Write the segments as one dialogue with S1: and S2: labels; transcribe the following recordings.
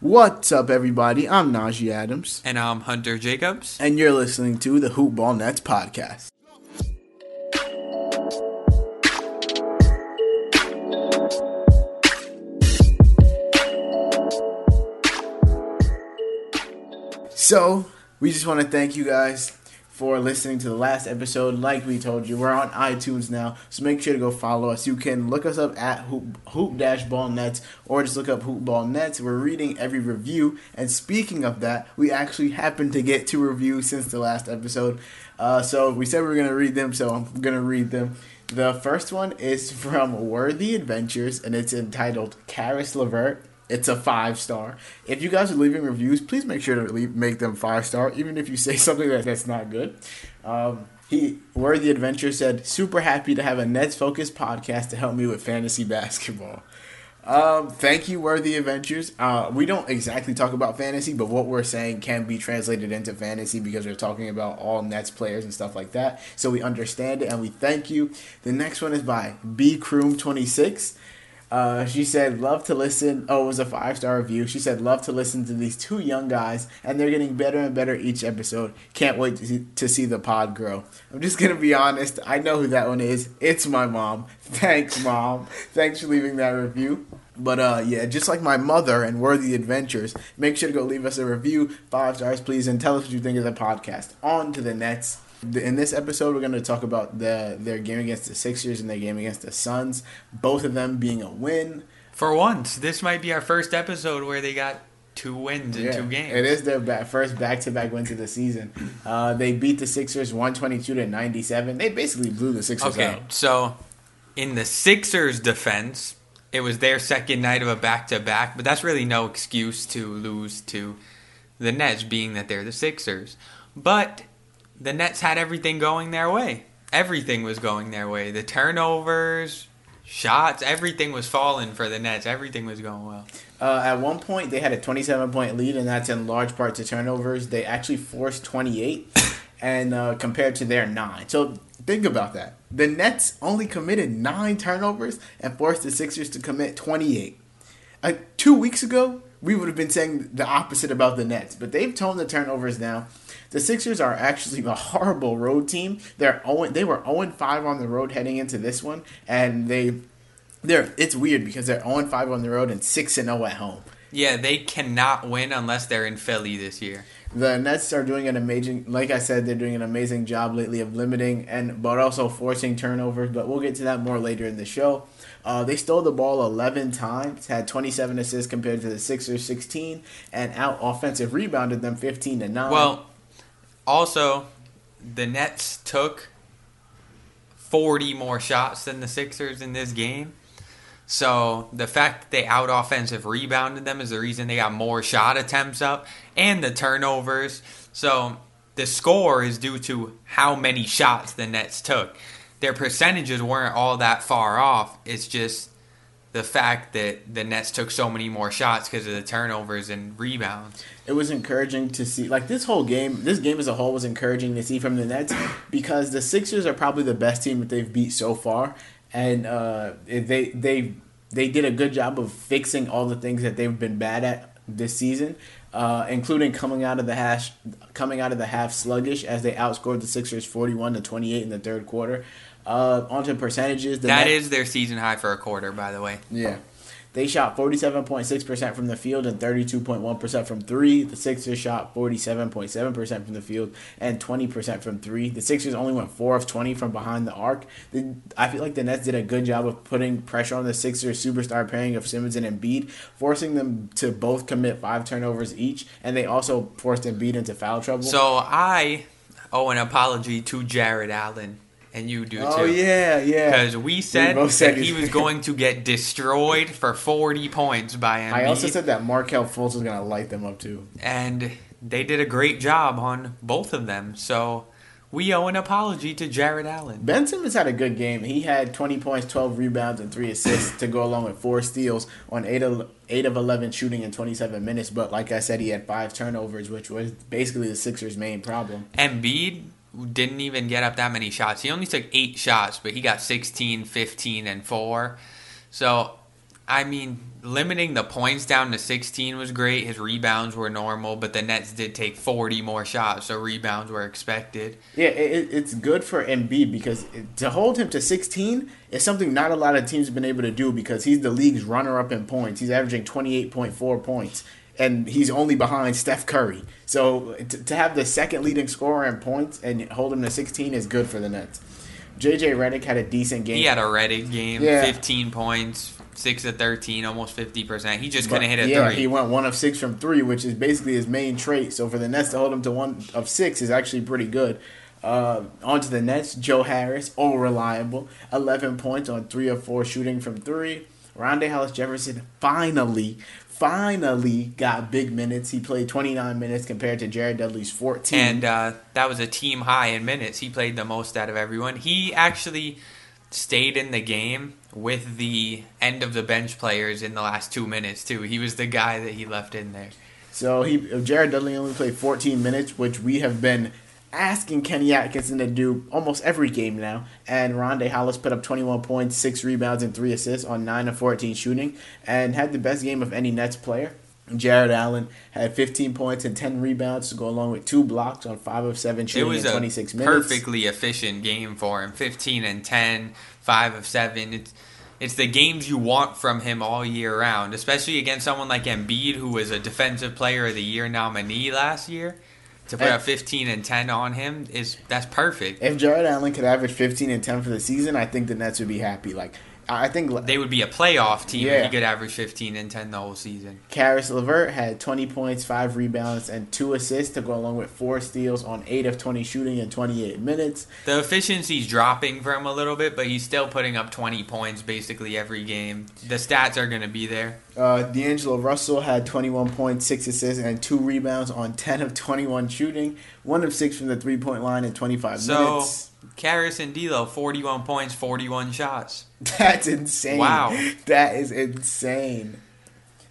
S1: What's up, everybody? I'm Najee Adams,
S2: And I'm Hunter Jacobs.
S1: and you're listening to the Hoop Ball Nets podcast. So, we just want to thank you guys for listening to the last episode. Like we told you, we're on iTunes now, so make sure to go follow us. You can look us up at Hoop, Dash Ball Nets or just look up Hoop Ball Nets. We're reading every review, and speaking of that, we actually happened to get two reviews since the last episode. Uh, so we said we were gonna read them, so I'm gonna read them. The first one is from Worthy Adventures, and it's entitled Caris LeVert. It's a five star. If you guys are leaving reviews, please make sure to leave, make them five star, even if you say something that, that's not good. Um, he Worthy Adventure said, "Super happy to have a Nets focused podcast to help me with fantasy basketball." Um, thank you, Worthy Adventures. Uh, we don't exactly talk about fantasy, but what we're saying can be translated into fantasy because we're talking about all Nets players and stuff like that. So we understand it and we thank you. The next one is by B Croom twenty six. Uh, she said, "Love to listen." Oh, it was a five star review. She said, "Love to listen to these two young guys, and they're getting better and better each episode. Can't wait to see, to see the pod grow." I'm just gonna be honest. I know who that one is. It's my mom. Thanks, mom. Thanks for leaving that review. But uh, yeah, just like my mother and Worthy Adventures, make sure to go leave us a review, five stars, please, and tell us what you think of the podcast. On to the Nets. In this episode, we're going to talk about the their game against the Sixers and their game against the Suns. Both of them being a win.
S2: For once, this might be our first episode where they got two wins in
S1: Yeah,
S2: two games.
S1: It is their first back-to-back wins of the season. Uh, they beat the Sixers 122 to 97. They basically blew the Sixers
S2: Okay,
S1: out.
S2: so in the Sixers' defense, it was their second night of a back to back, but that's really no excuse to lose to the Nets, being that they're the Sixers. But the Nets had everything going their way. Everything was going their way. The turnovers, shots, everything was falling for the Nets. Everything was going well.
S1: Uh, at one point, they had a 27 point lead, and that's in large part to turnovers. They actually forced 28, and uh, compared to their nine. So think about that. The Nets only committed nine turnovers and forced the Sixers to commit 28. Uh, two weeks ago, we would have been saying the opposite about the Nets, but they've toned the turnovers down. The Sixers are actually a horrible road team. They're 0, they were 0 5 on the road heading into this one, and they they're it's weird because they're 0 5 on the road and 6 0 at home.
S2: Yeah, they cannot win unless they're in Philly this year.
S1: The Nets are doing an amazing, like I said, they're doing an amazing job lately of limiting and but also forcing turnovers. But we'll get to that more later in the show. Uh, they stole the ball 11 times, had 27 assists compared to the Sixers 16, and out offensive rebounded them 15 to nine.
S2: Well, also, the Nets took 40 more shots than the Sixers in this game. So the fact that they out offensive rebounded them is the reason they got more shot attempts up and the turnovers. So the score is due to how many shots the Nets took. Their percentages weren't all that far off. It's just the fact that the Nets took so many more shots because of the turnovers and rebounds.
S1: it was encouraging to see like this whole game this game as a whole was encouraging to see from the nets because the sixers are probably the best team that they've beat so far and uh, they they they did a good job of fixing all the things that they've been bad at this season uh, including coming out of the hash coming out of the half sluggish as they outscored the sixers 41 to 28 in the third quarter uh, onto percentages the
S2: That is their season high for a quarter, by the way.
S1: yeah. They shot 47.6% from the field and 32.1% from three. The Sixers shot 47.7% from the field and 20% from three. The Sixers only went 4 of 20 from behind the arc. The, I feel like the Nets did a good job of putting pressure on the Sixers superstar pairing of Simmons and Embiid, forcing them to both commit five turnovers each, and they also forced Embiid into foul trouble.
S2: So I owe an apology to Jarrett Allen and you do
S1: Oh
S2: too.
S1: Oh yeah, yeah.
S2: Because we said
S1: said
S2: that he was going to get destroyed for 40 points by Embiid.
S1: I also said that Markelle Fultz was gonna light them up too.
S2: and they did a great job on both of them. So we owe an apology to Jarrett Allen.
S1: Ben Simmons had a good game. He had 20 points, 12 rebounds, and three assists to go along with four steals on eight of eight of 11 shooting in 27 minutes. But like I said, he had five turnovers, which was basically the Sixers' main problem.
S2: Embiid didn't even get up that many shots. He only took eight shots, but he got 16, 15, and 4. So, I mean, limiting the points down to 16 was great. His rebounds were normal, but the Nets did take 40 more shots, so rebounds were expected.
S1: Yeah, it, it's good for Embiid because to hold him to 16 is something not a lot of teams have been able to do because he's the league's runner-up in points. He's averaging 28.4 points, and he's only behind Steph Curry. So to, to have the second leading scorer in points and hold him to 16 is good for the Nets. JJ Redick had a decent game.
S2: He had a Redick game,
S1: Yeah.
S2: 15 points, 6 of 13, almost 50%. He just couldn't hit a
S1: yeah,
S2: three.
S1: he went one of six from three, which is basically his main trait. So for the Nets to hold him to one of six is actually pretty good. Uh, on to the Nets, Joe Harris, all reliable, eleven points on three of four shooting from three. Rondae Hollis Jefferson finally, finally got big minutes. He played twenty nine minutes compared to Jared Dudley's fourteen.
S2: and uh, that was a team high in minutes. He played the most out of everyone. He actually stayed in the game with the end of the bench players in the last two minutes too. He was the guy that he left in there.
S1: So he Jared Dudley only played 14 minutes, which we have been asking Kenny Atkinson to do almost every game now. And Rondae Hollis put up 21 points, six rebounds, and three assists on nine of 14 shooting, and had the best game of any Nets player. Jarrett Allen had 15 points and 10 rebounds to go along with two blocks on five of seven
S2: It
S1: shooting
S2: was
S1: in
S2: a
S1: 26 minutes.
S2: perfectly efficient game for him. 15 and 10, 5 of 7. It's it's the games you want from him all year round, especially against someone like Embiid who was a defensive player of the year nominee last year. To put up 15 and 10 on him is that's perfect.
S1: If Jarrett Allen could average 15 and 10 for the season, I think the Nets would be happy. Like I think
S2: They would be a playoff team
S1: Yeah.
S2: if he could average 15 and 10 the whole season.
S1: Caris LeVert had 20 points, 5 rebounds, and 2 assists to go along with 4 steals on 8 of 20 shooting in 28 minutes.
S2: The efficiency's dropping for him a little bit, but he's still putting up 20 points basically every game. The stats are going to be there.
S1: Uh, D'Angelo Russell had 21 points, 6 assists, and 2 rebounds on 10 of 21 shooting, 1 of 6 from the 3 point line in 25
S2: So,
S1: minutes.
S2: Caris and D'Lo, 41 points, 41 shots.
S1: That's insane.
S2: Wow.
S1: That is insane.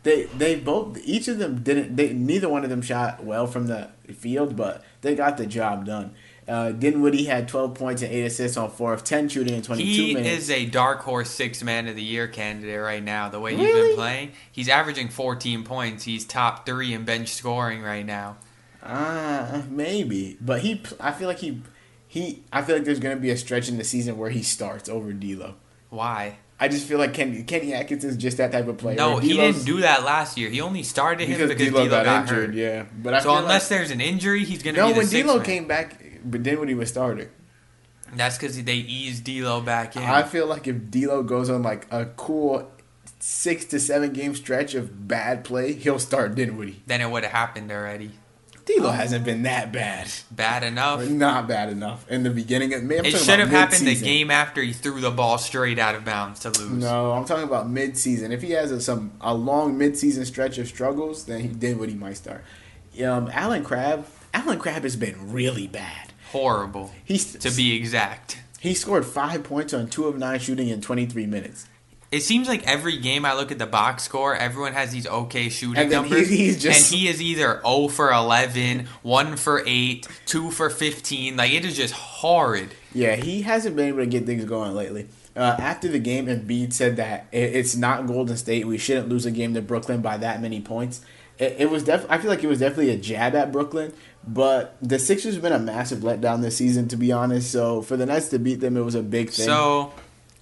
S1: They they both each of them didn't they neither one of them shot well from the field, but they got the job done. Uh, Dinwiddie had 12 points and 8 assists on 4 of 10 shooting in 22
S2: He
S1: minutes.
S2: is a dark horse six man of the year candidate right now. The way he's been playing, he's averaging 14 points. He's top three in bench scoring right now.
S1: Ah, maybe, but he. I feel like he, he. I feel like there's gonna be a stretch in the season where he starts over D'Lo.
S2: Why?
S1: I just feel like Kenny Kenny Atkinson's just that type of player.
S2: No, he didn't do that last year. He only started him
S1: because
S2: because
S1: D'Lo,
S2: D'Lo,
S1: got,
S2: got,
S1: injured.
S2: hurt.
S1: Yeah, but I
S2: So unless
S1: like,
S2: there's an injury, he's going to
S1: no,
S2: be the
S1: when D'Lo
S2: man.
S1: came back, but then when he was starting.
S2: That's because they eased D'Lo back in.
S1: I feel like if D'Lo goes on like a cool six to seven game stretch of bad play, he'll start Dinwiddie.
S2: then it would have happened already.
S1: D'Lo hasn't been that bad,
S2: Bad enough.
S1: or not bad enough in the beginning. Of, I'm
S2: It should have happened the game after he threw the ball straight out of bounds to lose.
S1: No, I'm talking about mid-season. If he has a, some a long mid-season stretch of struggles, then he did what he might start. Um, Allen Crabbe, Allen Crabbe has been really bad.
S2: Horrible,
S1: He's
S2: to be exact.
S1: he scored five points on two of nine shooting in 23 minutes.
S2: It seems like every game I look at the box score, everyone has these okay shooting
S1: And
S2: numbers.
S1: he- he's just-
S2: and he is either 0 for 11, 1 for 8, 2 for 15. Like, it is just horrid.
S1: Yeah, he hasn't been able to get things going lately. Uh, after the game, Embiid said that it, it's not Golden State. We shouldn't lose a game to Brooklyn by that many points. It, it was def- I feel like it was definitely a jab at Brooklyn, but the Sixers have been a massive letdown this season, to be honest. So for the Nets to beat them, it was a big thing.
S2: So,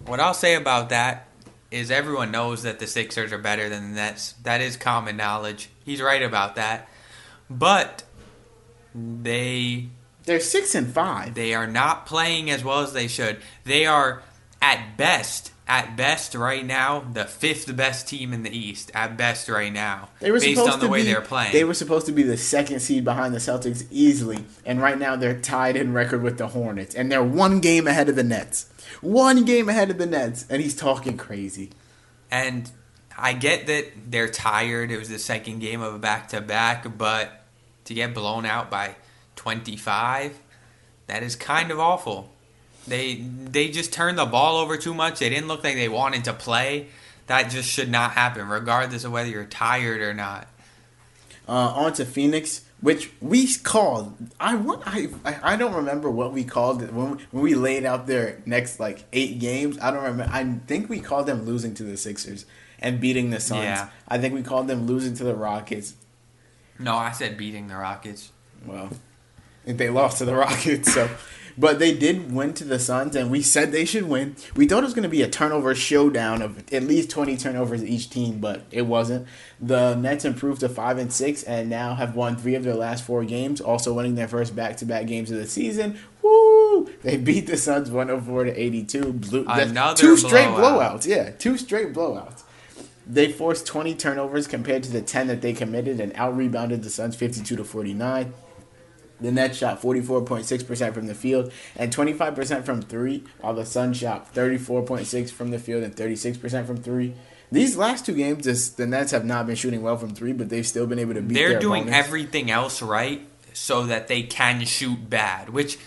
S2: what I'll say about that is everyone knows that the Sixers are better than the Nets. That is common knowledge. He's right about that. But they
S1: they're six and five.
S2: They are not playing as well as they should. They are, at best, at best right now the fifth best team in the East. At best right now,
S1: They were
S2: based
S1: supposed
S2: on the
S1: to
S2: way
S1: be,
S2: they're playing.
S1: They were supposed to be the second seed behind the Celtics easily, and right now they're tied in record with the Hornets, and they're one game ahead of the Nets. One game ahead of the Nets, and he's talking crazy.
S2: And I get that they're tired. It was the second game of a back to back, but to get blown out by 25, that is kind of awful. They they just turned the ball over too much. They didn't look like they wanted to play. That just should not happen, regardless of whether you're tired or not.
S1: Uh, on to Phoenix, which we called. I want. I I don't remember what we called it when we, when we laid out their next like eight games. I don't remember. I think we called them losing to the Sixers and beating the Suns.
S2: Yeah.
S1: I think we called them losing to the Rockets.
S2: No, I said beating the Rockets.
S1: Well, if they lost to the Rockets, so. But they did win to the Suns, and we said they should win. We thought it was going to be a turnover showdown of at least twenty turnovers each team, but it wasn't. The Nets improved to five and six, and now have won three of their last four games, also winning their first back-to-back games of the season. Woo! They beat the Suns one hundred four to eighty-two. Blew, that's
S2: Another
S1: two straight
S2: blowout.
S1: blowouts. Yeah, two straight blowouts. They forced 20 turnovers compared to the 10 that they committed and out rebounded the Suns 52 to 49. The Nets shot 44.6% from the field and 25% from three, while the Suns shot 34.6 from the field and 36% from three. These last two games, this, the Nets have not been shooting well from three, but they've still been able to beat
S2: They're doing
S1: opponents.
S2: everything else right so that they can shoot bad, which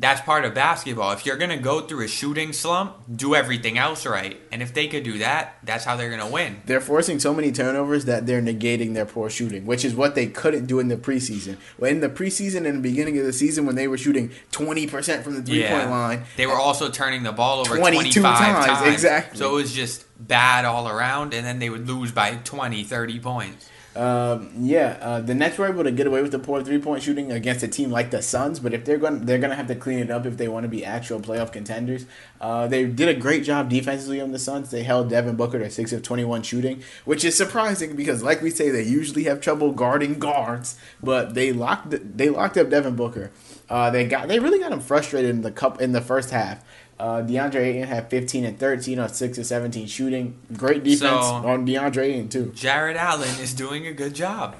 S2: that's part of basketball. If you're going to go through a shooting slump, do everything else right. And if they could do that, that's how they're going to win.
S1: They're forcing so many turnovers that they're negating their poor shooting, which is what they couldn't do in the preseason. Well, in the preseason and the beginning of the season, when they were shooting 20% from the three point line,
S2: They were also turning the ball over
S1: 22
S2: 25
S1: times,
S2: times.
S1: exactly.
S2: So it was just bad all around, and then they would lose by 20, 30 points.
S1: Um, yeah, uh, the Nets were able to get away with the poor three point shooting against a team like the Suns, but if they're going, they're going to have to clean it up if they want to be actual playoff contenders. Uh, they did a great job defensively on the Suns. They held Devin Booker to six of twenty one shooting, which is surprising because, like we say, they usually have trouble guarding guards, but they locked they locked up Devin Booker. Uh, they got they really got him frustrated in the cup in the first half. Uh, DeAndre Ayton had 15 and 13 on 6 of 17 shooting. Great defense
S2: So-
S1: on DeAndre Ayton, too.
S2: Jarrett Allen is doing a good job.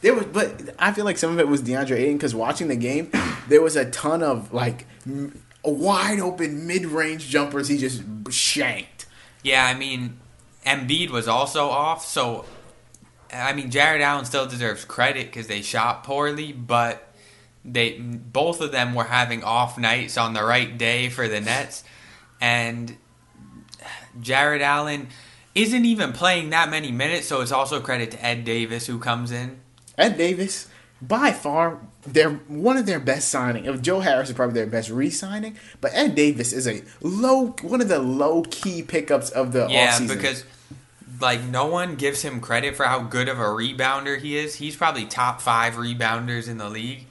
S1: There was, but I feel like some of it was DeAndre Ayton because watching the game, there was a ton of like m- wide open mid range jumpers he just shanked.
S2: Yeah, I mean, Embiid was also off, so I mean, Jarrett Allen still deserves credit because they shot poorly, but they both of them were having off nights on the right day for the Nets, and Jarrett Allen isn't even playing that many minutes, so it's also credit to Ed Davis who comes in.
S1: Ed Davis, by far, they're one of their best signing. If Joe Harris is probably their best re-signing, but Ed Davis is a low, one of the low key pickups of the
S2: Yeah,
S1: offseason.
S2: because like no one gives him credit for how good of a rebounder he is. He's probably top five rebounders in the league.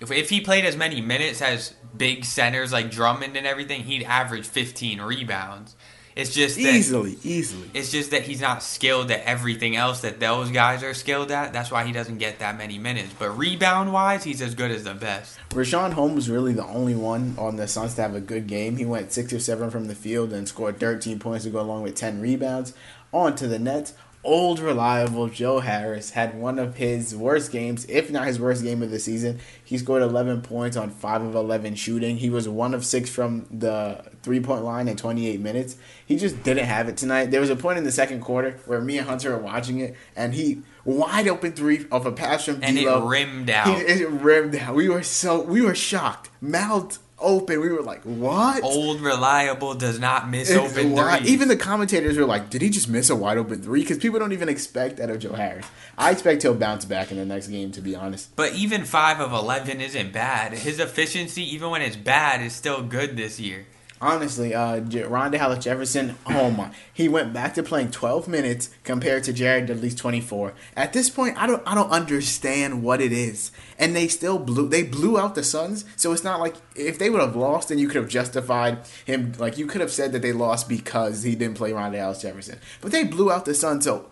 S2: If, if he played as many minutes as big centers like Drummond and everything, he'd average 15 rebounds. It's just that,
S1: easily, easily.
S2: It's just that he's not skilled at everything else that those guys are skilled at. That's why he doesn't get that many minutes. But rebound wise, he's as good as the best.
S1: Richaun Holmes was really the only one on the Suns to have a good game. He went six or seven from the field and scored 13 points to go along with 10 rebounds. On to the Nets. Old reliable Joe Harris had one of his worst games, if not his worst game of the season. He scored 11 points on 5 of 11 shooting. He was 1 of 6 from the three point line in 28 minutes. He just didn't have it tonight. There was a point in the second quarter where me and Hunter were watching it, and he wide open three off a pass from
S2: And it
S1: D'Lo.
S2: rimmed
S1: He-
S2: out.
S1: it rimmed out. We were so we were shocked, mouths open. We were like, "What?"
S2: Old reliable does not miss
S1: It's
S2: open
S1: wide-
S2: threes.
S1: Even the commentators were like, "Did he just miss a wide open three? Because people don't even expect that of Joe Harris. I expect he'll bounce back in the next game. To be honest,
S2: But even 5 of 11 isn't bad. His efficiency, even when it's bad, is still good this year.
S1: Honestly, uh, Rondae Hollis Jefferson, oh my, he went back to playing 12 minutes compared to Jared Dudley's 24. At this point, I don't, I don't understand what it is. And they still blew, they blew out the Suns. So it's not like if they would have lost, then you could have justified him. Like you could have said that they lost because he didn't play Rondae Hollis Jefferson. But they blew out the Suns. So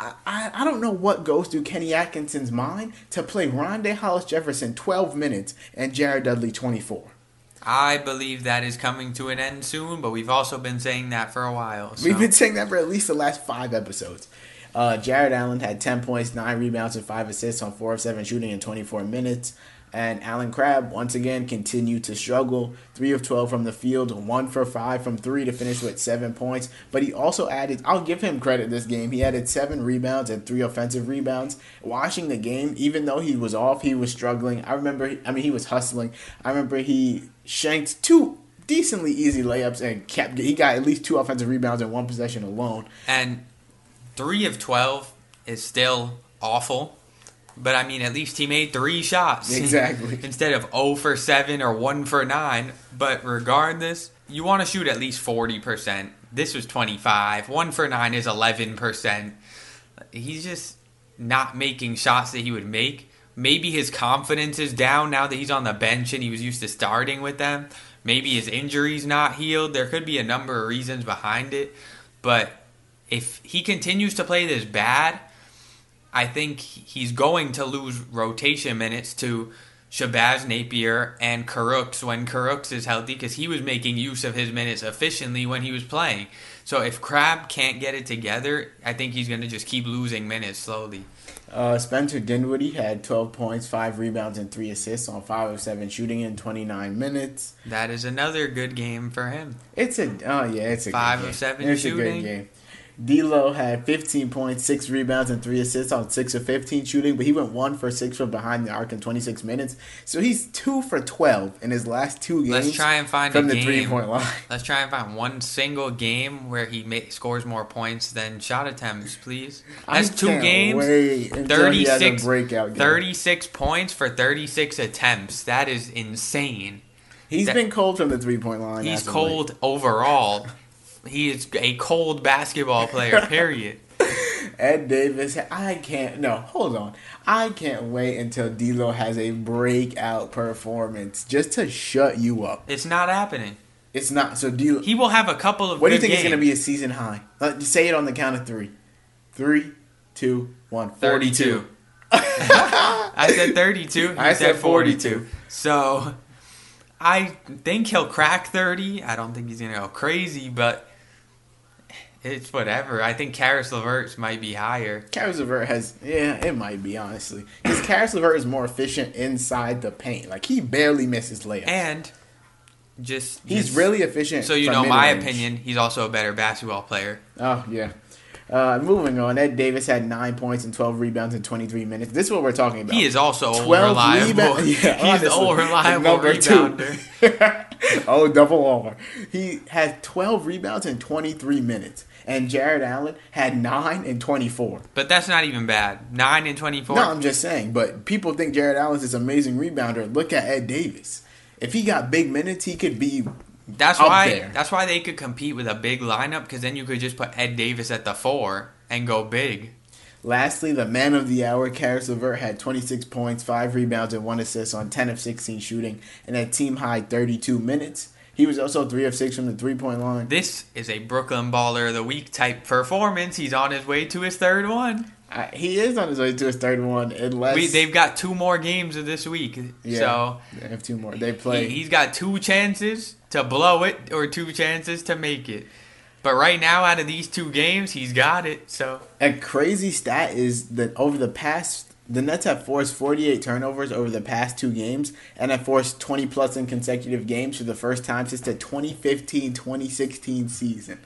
S1: I, I, I don't know what goes through Kenny Atkinson's mind to play Rondae Hollis Jefferson 12 minutes and Jared Dudley 24.
S2: I believe that is coming to an end soon, but we've also been saying that for a while. So.
S1: We've been saying that for at least the last five episodes. Uh, Jarrett Allen had 10 points, 9 rebounds, and 5 assists on 4 of 7 shooting in 24 minutes. And Allen Crabbe, once again, continued to struggle. 3 of 12 from the field, 1 for 5 from 3 to finish with 7 points. But he also added, I'll give him credit this game. He added 7 rebounds and 3 offensive rebounds. Watching the game, even though he was off, he was struggling. I remember, I mean, he was hustling. I remember he shanked two decently easy layups and kept, he got at least 2 offensive rebounds in one possession alone.
S2: And 3 of 12 is still awful. But I mean, at least he made three shots.
S1: Exactly.
S2: Instead of 0 for 7 or 1 for 9. But regardless, you want to shoot at least 40%. This was 25. 1 for 9 is 11%. He's just not making shots that he would make. Maybe his confidence is down now that he's on the bench and he was used to starting with them. Maybe his injury's not healed. There could be a number of reasons behind it. But if he continues to play this bad, I think he's going to lose rotation minutes to Shabazz Napier and Kurucs when Kurucs is healthy because he was making use of his minutes efficiently when he was playing. So if Crabbe can't get it together, I think he's going to just keep losing minutes slowly.
S1: Uh, Spencer Dinwiddie had 12 points, 5 rebounds, and 3 assists on 5 of 7 shooting in 29 minutes.
S2: That is another good game for him.
S1: It's a, oh yeah, it's a
S2: Five
S1: good
S2: of
S1: game.
S2: seven
S1: it's
S2: shooting.
S1: a good game. D'Lo had 15 points, 6 rebounds, and 3 assists on 6 of 15 shooting, but he went 1 for 6 from behind the arc in 26 minutes. So he's 2 for 12 in his last two games
S2: Let's try and find
S1: from
S2: a
S1: the
S2: game.
S1: three-point line.
S2: Let's try and find one single game where he ma- scores more points than shot attempts, please. That's
S1: I
S2: two games.
S1: wait until he has a
S2: 36,
S1: breakout game.
S2: 36 points for 36 attempts. That is insane.
S1: He's
S2: that-
S1: been cold from the three-point line.
S2: He's cold overall. He is a cold basketball player, period.
S1: Ed Davis, I can't. No, hold on. I can't wait until D'Lo has a breakout performance just to shut you up.
S2: It's not happening.
S1: It's not so. D'Lo,
S2: He will have a couple of
S1: what do you
S2: good
S1: think is going to be a season high? Uh, just say it on the count of three. Three, two, one.
S2: 32. I said 32. He
S1: I
S2: said
S1: said
S2: 42.
S1: 42.
S2: So I think he'll crack 30. I don't think he's going to go crazy, but it's whatever. I think Caris LeVert's might be higher.
S1: Caris LeVert has, yeah, it might be honestly, because Caris LeVert is more efficient inside the paint. Like he barely misses layups.
S2: And just
S1: He's
S2: just-
S1: really efficient.
S2: So you know my
S1: mid-range.
S2: opinion, he's also a better basketball player.
S1: Oh yeah. Uh, moving on, Ed Davis had nine points and twelve rebounds in twenty three minutes. This is what we're talking about.
S2: He is also
S1: 12
S2: reliable.
S1: rebound- Yeah,
S2: he's the
S1: honestly,
S2: old reliable
S1: number
S2: rebounder.
S1: oh, double R. He had 12 rebounds in 23 minutes. And Jarrett Allen had 9 and 24.
S2: But that's not even bad. Nine and twenty-four.
S1: No, I'm just saying. But people think Jarrett Allen's this amazing rebounder. Look at Ed Davis. If he got big minutes, he could be.
S2: That's why.
S1: there.
S2: That's why they could compete with a big lineup because then you could just put Ed Davis at the four and go big.
S1: Lastly, the man of the hour, Caris LeVert, had 26 points, 5 rebounds, and 1 assist on 10 of 16 shooting and a team high 32 minutes. He was also 3 of 6 from the three point line.
S2: This is a Brooklyn Baller of the Week type performance. He's on his way to his third one.
S1: I, he is on his way to his third one, unless.
S2: We, they've got two more games of this week,
S1: yeah,
S2: so
S1: they have two more. They play.
S2: he, he's got two chances to blow it or two chances to make it. But right now, out of these two games, he's got it. So
S1: A crazy stat is that over the past, the Nets have forced 48 turnovers over the past two games and have forced 20 plus in consecutive games for the first time since the 2015 2016 season.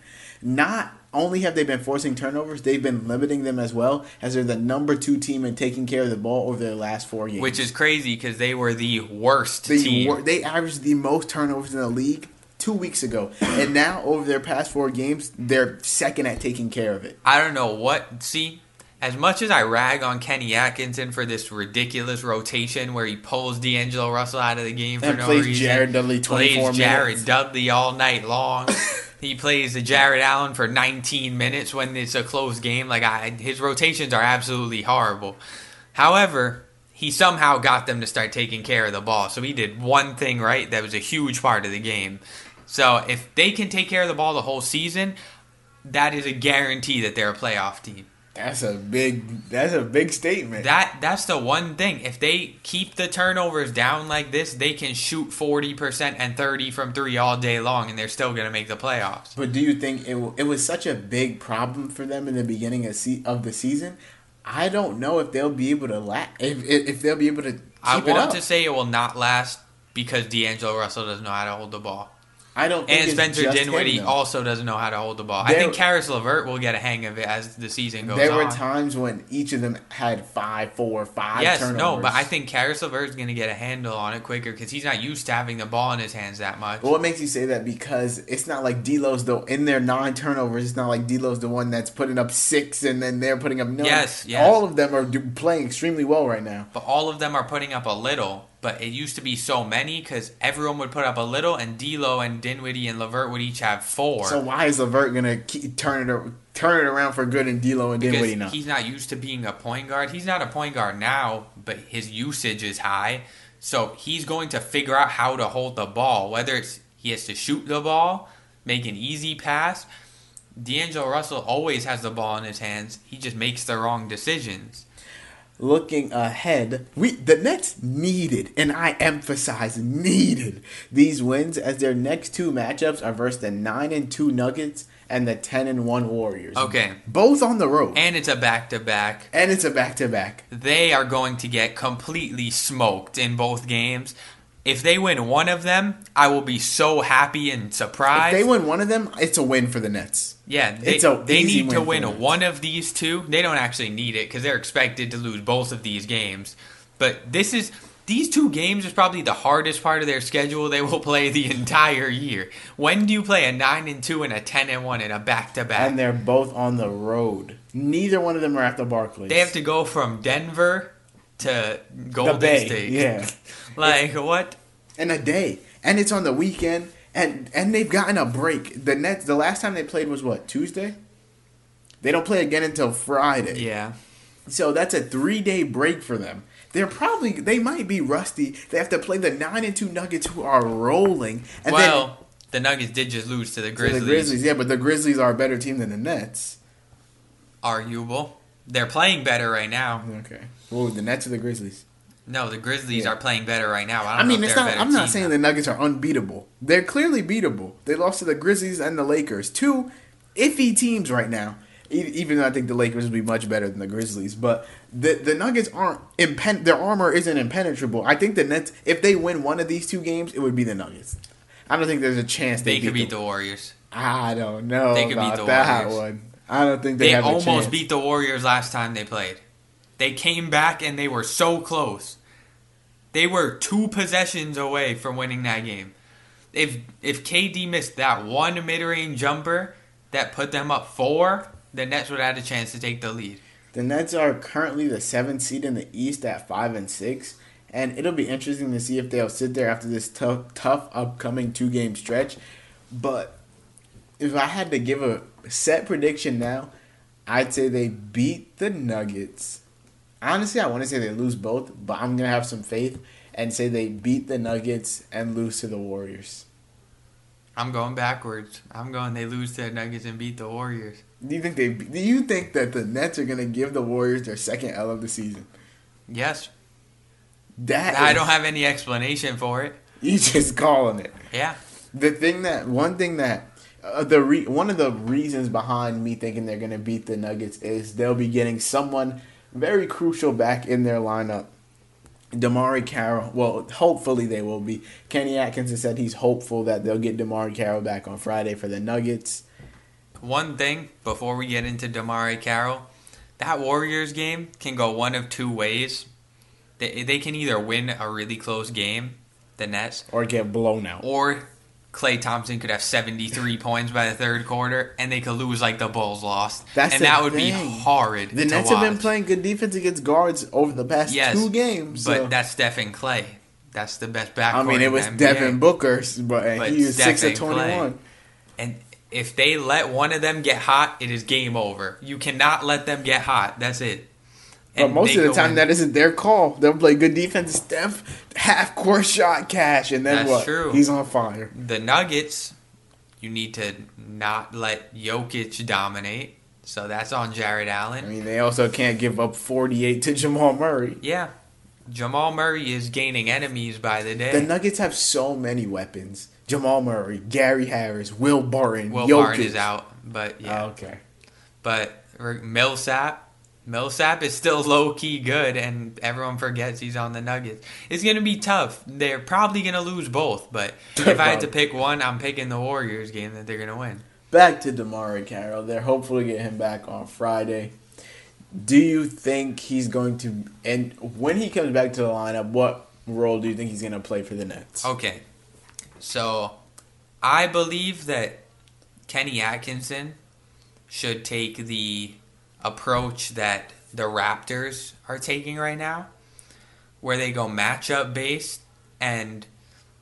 S1: Not only have they been forcing turnovers, they've been limiting them as well, as they're the number two team in taking care of the ball over their last four games.
S2: which is crazy because they were the worst
S1: the
S2: team.
S1: wor- they averaged the most turnovers in the league two weeks ago, and now over their past four games, they're second at taking care of it.
S2: I don't know what. See, as much as I rag on Kenny Atkinson for this ridiculous rotation where he pulls D'Angelo Russell out of the game for
S1: And
S2: no
S1: plays
S2: reason,
S1: Jared Dudley 24
S2: plays Jared. Dudley all night long. he plays the Jarrett Allen for 19 minutes when it's a close game. Like I, his rotations are absolutely horrible. However, he somehow got them to start taking care of the ball. So he did one thing right that was a huge part of the game. So if they can take care of the ball the whole season, that is a guarantee that they're a playoff team.
S1: That's a big. That's a big statement.
S2: That that's the one thing. If they keep the turnovers down like this, they can shoot forty percent and thirty from three all day long, and they're still gonna make the playoffs.
S1: But do you think it it was such a big problem for them in the beginning of, se- of the season? I don't know if they'll be able to la- if if if they'll be able to keep
S2: I
S1: it
S2: want
S1: up.
S2: to say it will not last because D'Angelo Russell doesn't know how to hold the ball.
S1: I don't. Think
S2: And Spencer Dinwiddie
S1: him,
S2: also doesn't know how to hold the ball. I think Caris LeVert will get a hang of it as the season goes
S1: There
S2: on.
S1: were times when each of them had five, four, five.
S2: yes,
S1: turnovers.
S2: no, but I think Caris LeVert is going to get a handle on it quicker because he's not used to having the ball in his hands that much.
S1: Well, what makes you say that? Because it's not like D'Lo's though in their nine turnovers. It's not like D'Lo's the one that's putting up six, and then they're putting up no.
S2: Yes, yes.
S1: All of them are do, playing extremely well right now.
S2: But all of them are putting up a little. But it used to be so many because everyone would put up a little, and D'Lo and Dinwiddie and LeVert would each have four.
S1: So why is LeVert gonna keep, turn it turn it around for good and D'Lo and
S2: because
S1: Dinwiddie not?
S2: he's not used to being a point guard. He's not a point guard now, but his usage is high. So he's going to figure out how to hold the ball, whether it's he has to shoot the ball, make an easy pass. D'Angelo Russell always has the ball in his hands. He just makes the wrong decisions.
S1: Looking ahead, we the Nets needed, and I emphasize needed these wins as their next two matchups are versus the nine and two Nuggets and the ten and one Warriors.
S2: Okay.
S1: both on the road,
S2: And it's a back to back.
S1: and it's a back to back.
S2: They are going to get completely smoked in both games. If they win one of them, I will be so happy and surprised.
S1: If they win one of them, it's a win for the Nets.
S2: Yeah, they,
S1: It's a
S2: they need to
S1: win for
S2: win one of these two. They don't actually need it because they're expected to lose both of these games. But this is these two games is probably the hardest part of their schedule they will play the entire year. When do you play a nine and two and a ten and one and a back to back?
S1: And they're both on the road. Neither one of them are at the Barclays.
S2: They have to go from Denver to Golden
S1: Bay,
S2: State.
S1: yeah.
S2: like what?
S1: in a day, and it's on the weekend, and and they've gotten a break. The Nets, the last time they played was what Tuesday. They don't play again until Friday.
S2: Yeah.
S1: So that's a three day break for them. They're probably they might be rusty. They have to play the nine and two Nuggets who are rolling, and
S2: well, the Nuggets did just lose to the
S1: then
S2: Grizzlies.
S1: the Grizzlies. Yeah, but the Grizzlies are a better team than the Nets.
S2: Arguable. They're playing better right now.
S1: Okay. Well, the Nets or the Grizzlies.
S2: No, the Grizzlies
S1: Yeah.
S2: are playing better right now. I, don't
S1: I mean,
S2: know
S1: it's not. I'm not saying
S2: now.
S1: the Nuggets are unbeatable. They're clearly beatable. They lost to the Grizzlies and the Lakers, two iffy teams right now. E- Even though I think the Lakers would be much better than the Grizzlies, but the the Nuggets aren't impen- Their armor isn't impenetrable. I think the Nets, if they win one of these two games, it would be the Nuggets. I don't think there's a chance
S2: They
S1: they,
S2: could beat
S1: them.
S2: the Warriors.
S1: I don't know
S2: They could beat
S1: about
S2: the
S1: that
S2: Warriors.
S1: one. I don't think they,
S2: They,
S1: have a chance.
S2: They almost
S1: chance.
S2: beat the Warriors last time they played. They came back and they were so close. They were two possessions away from winning that game. If if KD missed that one mid-range jumper that put them up four, the Nets would have had a chance to take the lead.
S1: The Nets are currently the seventh seed in the East at five and six, and it'll be interesting to see if they'll sit there after this tough, tough upcoming two game stretch. But if I had to give a set prediction now, I'd say they beat the Nuggets. Honestly, I want to say they lose both, but I'm gonna have some faith and say they beat the Nuggets and lose to the Warriors.
S2: I'm going backwards. I'm going they lose to the Nuggets and beat the Warriors.
S1: Do you think they? Do you think that the Nets are gonna give the Warriors their second L of the season?
S2: Yes.
S1: That
S2: I
S1: is-
S2: don't have any explanation for it.
S1: You just calling it.
S2: Yeah.
S1: The thing that one thing that uh, the re, one of the reasons behind me thinking they're gonna beat the Nuggets is they'll be getting someone very crucial back in their lineup. DeMarre Carroll. Well, hopefully they will be. Kenny Atkinson said he's hopeful that they'll get DeMarre Carroll back on Friday for the Nuggets.
S2: One thing before we get into DeMarre Carroll, that Warriors game can go one of two ways. They, they can either win a really close game, the Nets,
S1: Or get blown out.
S2: or Klay Thompson could have 73 points by the third quarter, and they could lose like the Bulls lost.
S1: That's
S2: and that would
S1: thing.
S2: be horrid.
S1: The Nets have been playing good defense against guards over the past
S2: Yes,
S1: two games.
S2: but
S1: so-
S2: that's Stephen Klay. That's the best backcourt.
S1: I mean, it was. Devin Booker, but,
S2: But
S1: he was six of
S2: Stephen Klay.
S1: twenty-one.
S2: And if they let one of them get hot, it is game over. You cannot let them get hot. That's it.
S1: But
S2: And
S1: most of the time, that isn't their call. They'll play good defense. Steph, half court shot cash, and then
S2: That's
S1: what?
S2: true.
S1: He's on fire.
S2: the Nuggets, you need to not let Jokic dominate. So that's on Jarrett Allen.
S1: I mean, they also can't give up 48 to Jamal Murray.
S2: Yeah. Jamal Murray is gaining enemies by the day.
S1: The Nuggets have so many weapons. Jamal Murray, Gary Harris, Will Barton,
S2: Will
S1: Jokic.
S2: Barton is out, but yeah.
S1: Oh, okay.
S2: But Millsap, Millsap is still low key good, and everyone forgets he's on the Nuggets. It's gonna be tough. They're probably gonna lose both, but if I had to pick one, I'm picking the Warriors game that they're gonna win.
S1: Back to DeMarre Carroll. They're hopefully get him back on Friday. Do you think he's going to and when he comes back to the lineup, what role do you think he's going to play for the Nets?
S2: Okay, so I believe that Kenny Atkinson should take the approach that the Raptors are taking right now, where they go matchup based and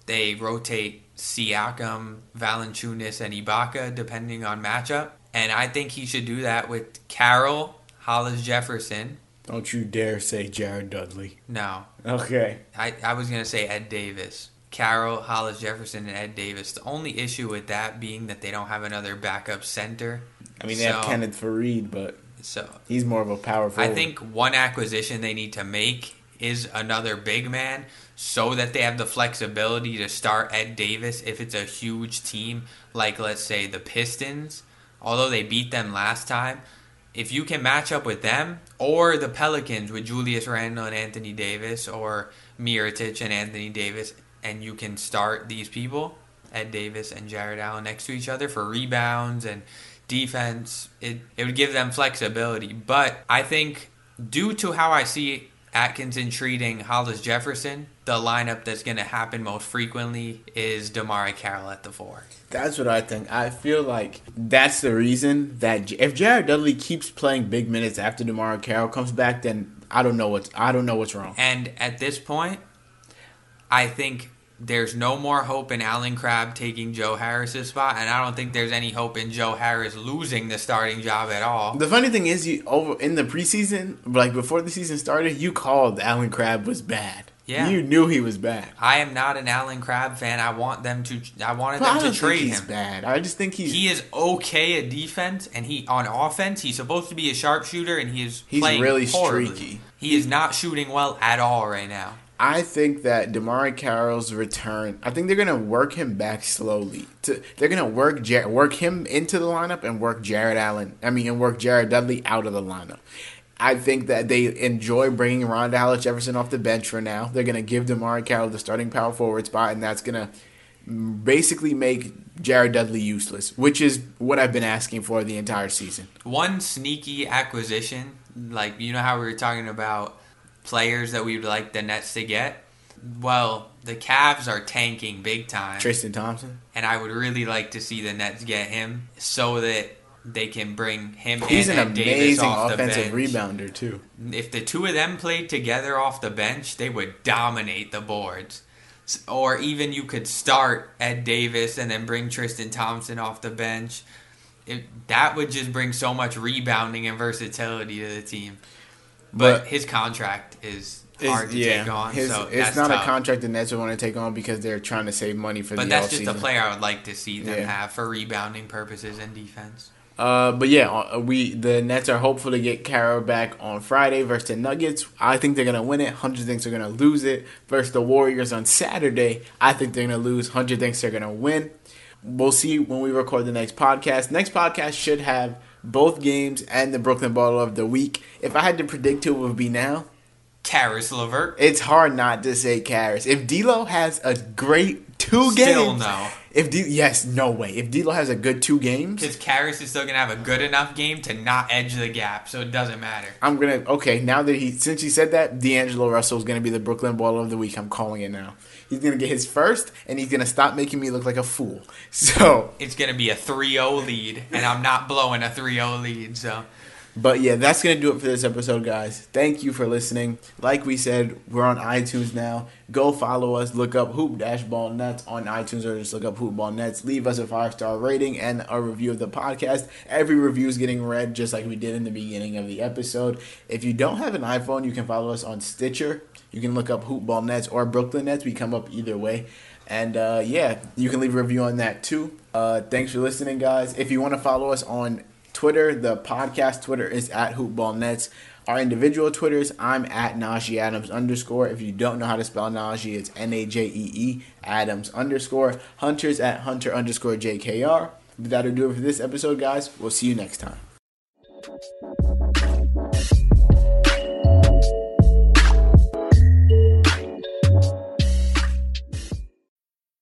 S2: they rotate Siakam, Valanciunas, and Ibaka depending on matchup. And I think he should do that with Carroll, Hollis Jefferson.
S1: Don't you dare say Jared Dudley.
S2: No,
S1: Okay.
S2: I, I was going to say Ed Davis. Carroll, Hollis Jefferson, and Ed Davis. The only issue with that being that they don't have another backup center.
S1: I mean, they have
S2: So-
S1: Kenneth Faried, but
S2: So
S1: he's more of a power forward.
S2: I think one acquisition they need to make is another big man so that they have the flexibility to start Ed Davis if it's a huge team like let's say the Pistons, although they beat them last time. If you can match up with them or the Pelicans with Julius Randle and Anthony Davis or Mirotic and Anthony Davis and you can start these people, Ed Davis and Jarrett Allen next to each other for rebounds and defense, it, it would give them flexibility. But I think due to how I see Atkinson treating Hollis Jefferson, the lineup that's going to happen most frequently is DeMarre Carroll at the four.
S1: That's what I think. I feel like that's the reason that if Jared Dudley keeps playing big minutes after DeMarre Carroll comes back, then I don't know what's I don't know what's wrong.
S2: And at this point, I think there's no more hope in Allen Crabbe taking Joe Harris's spot, and I don't think there's any hope in Joe Harris losing the starting job at all.
S1: The funny thing is, you over in the preseason, like before the season started, you called Allen Crabbe was bad.
S2: Yeah.
S1: you knew he was bad.
S2: I am not an Allen Crabbe fan. I want them to. I wanted
S1: But I
S2: them
S1: don't
S2: to
S1: think
S2: trade
S1: he's
S2: him.
S1: bad. I just think he's
S2: He is okay at defense, and he on offense he's supposed to be a sharpshooter, and he is
S1: He's really
S2: horribly.
S1: streaky.
S2: He is not shooting well at all right now.
S1: I think that DeMarre Carroll's return. I think they're gonna work him back slowly. To they're gonna work Jar- work him into the lineup and work Jarrett Allen. I mean, and work Jared Dudley out of the lineup. I think that they enjoy bringing Rondae Hollis Jefferson off the bench for now. They're gonna give DeMarre Carroll the starting power forward spot, and that's gonna basically make Jared Dudley useless, which is what I've been asking for the entire season.
S2: One sneaky acquisition, like you know how we were talking about players that we would like the Nets to get. Well, the Cavs are tanking big time,
S1: Tristan Thompson.
S2: and I would really like to see the Nets get him so that they can bring him
S1: He's
S2: in
S1: an amazing
S2: off
S1: offensive rebounder too.
S2: if the two of them played together off the bench, they would dominate the boards. Or even you could start Ed Davis and then bring Tristan Thompson off the bench. It, that would just bring so much rebounding and versatility to the team. But,
S1: But-
S2: his contract is
S1: Is-
S2: hard to take on.
S1: His-
S2: so
S1: it's not
S2: tough.
S1: a contract the Nets would want to take on because they're trying to save money for
S2: But
S1: the
S2: that's just a
S1: offseason.
S2: player I would like to see them
S1: Yeah.
S2: have for rebounding purposes and defense.
S1: Uh, but yeah, uh, we the Nets are hopeful to get Carroll back on Friday versus the Nuggets. I think they're gonna win it. Hunter thinks they're gonna lose it versus the Warriors on Saturday. I think they're gonna lose. Hunter thinks they're gonna win. We'll see when we record the next podcast. Next podcast should have both games and the Brooklyn Ball of the week. If I had to predict who it would be now,
S2: Caris LeVert.
S1: it's hard not to say Caris. If D'Lo has a great two games, Still
S2: no.
S1: If D- yes, no way. If D'Lo has a good two games,
S2: Because Caris is still going to have a good enough game to not edge the gap, so it doesn't matter.
S1: I'm gonna okay. Now that he since he said that, D'Angelo Russell is gonna be the Brooklyn Baller of the Week. I'm calling it now. He's gonna get his first, and he's gonna stop making me look like a fool. So,
S2: It's going to be a 3 0 lead, and I'm not blowing a 3 0 lead, so.
S1: But yeah, that's gonna do it for this episode, guys. Thank you for listening. Like we said, we're on iTunes now. Go follow us. Look up Hoop Dash Ball Nets on iTunes, or just look up Hoop Ball Nets. Leave us a five star rating and a review of the podcast. Every review is getting read, just like we did in the beginning of the episode. If you don't have an iPhone, you can follow us on Stitcher. You can look up Hoop Ball Nets or Brooklyn Nets. We come up either way. And uh, yeah, you can leave a review on that too. Uh, thanks for listening, guys. If you want to follow us on Twitter. The podcast Twitter is at HoopBallNets. Our individual Twitters, I'm at Najee Adams underscore. If you don't know how to spell Najee, it's N A J E E Adams underscore. Hunter's at Hunter underscore JKR. That'll do it for this episode, guys. We'll see you next time.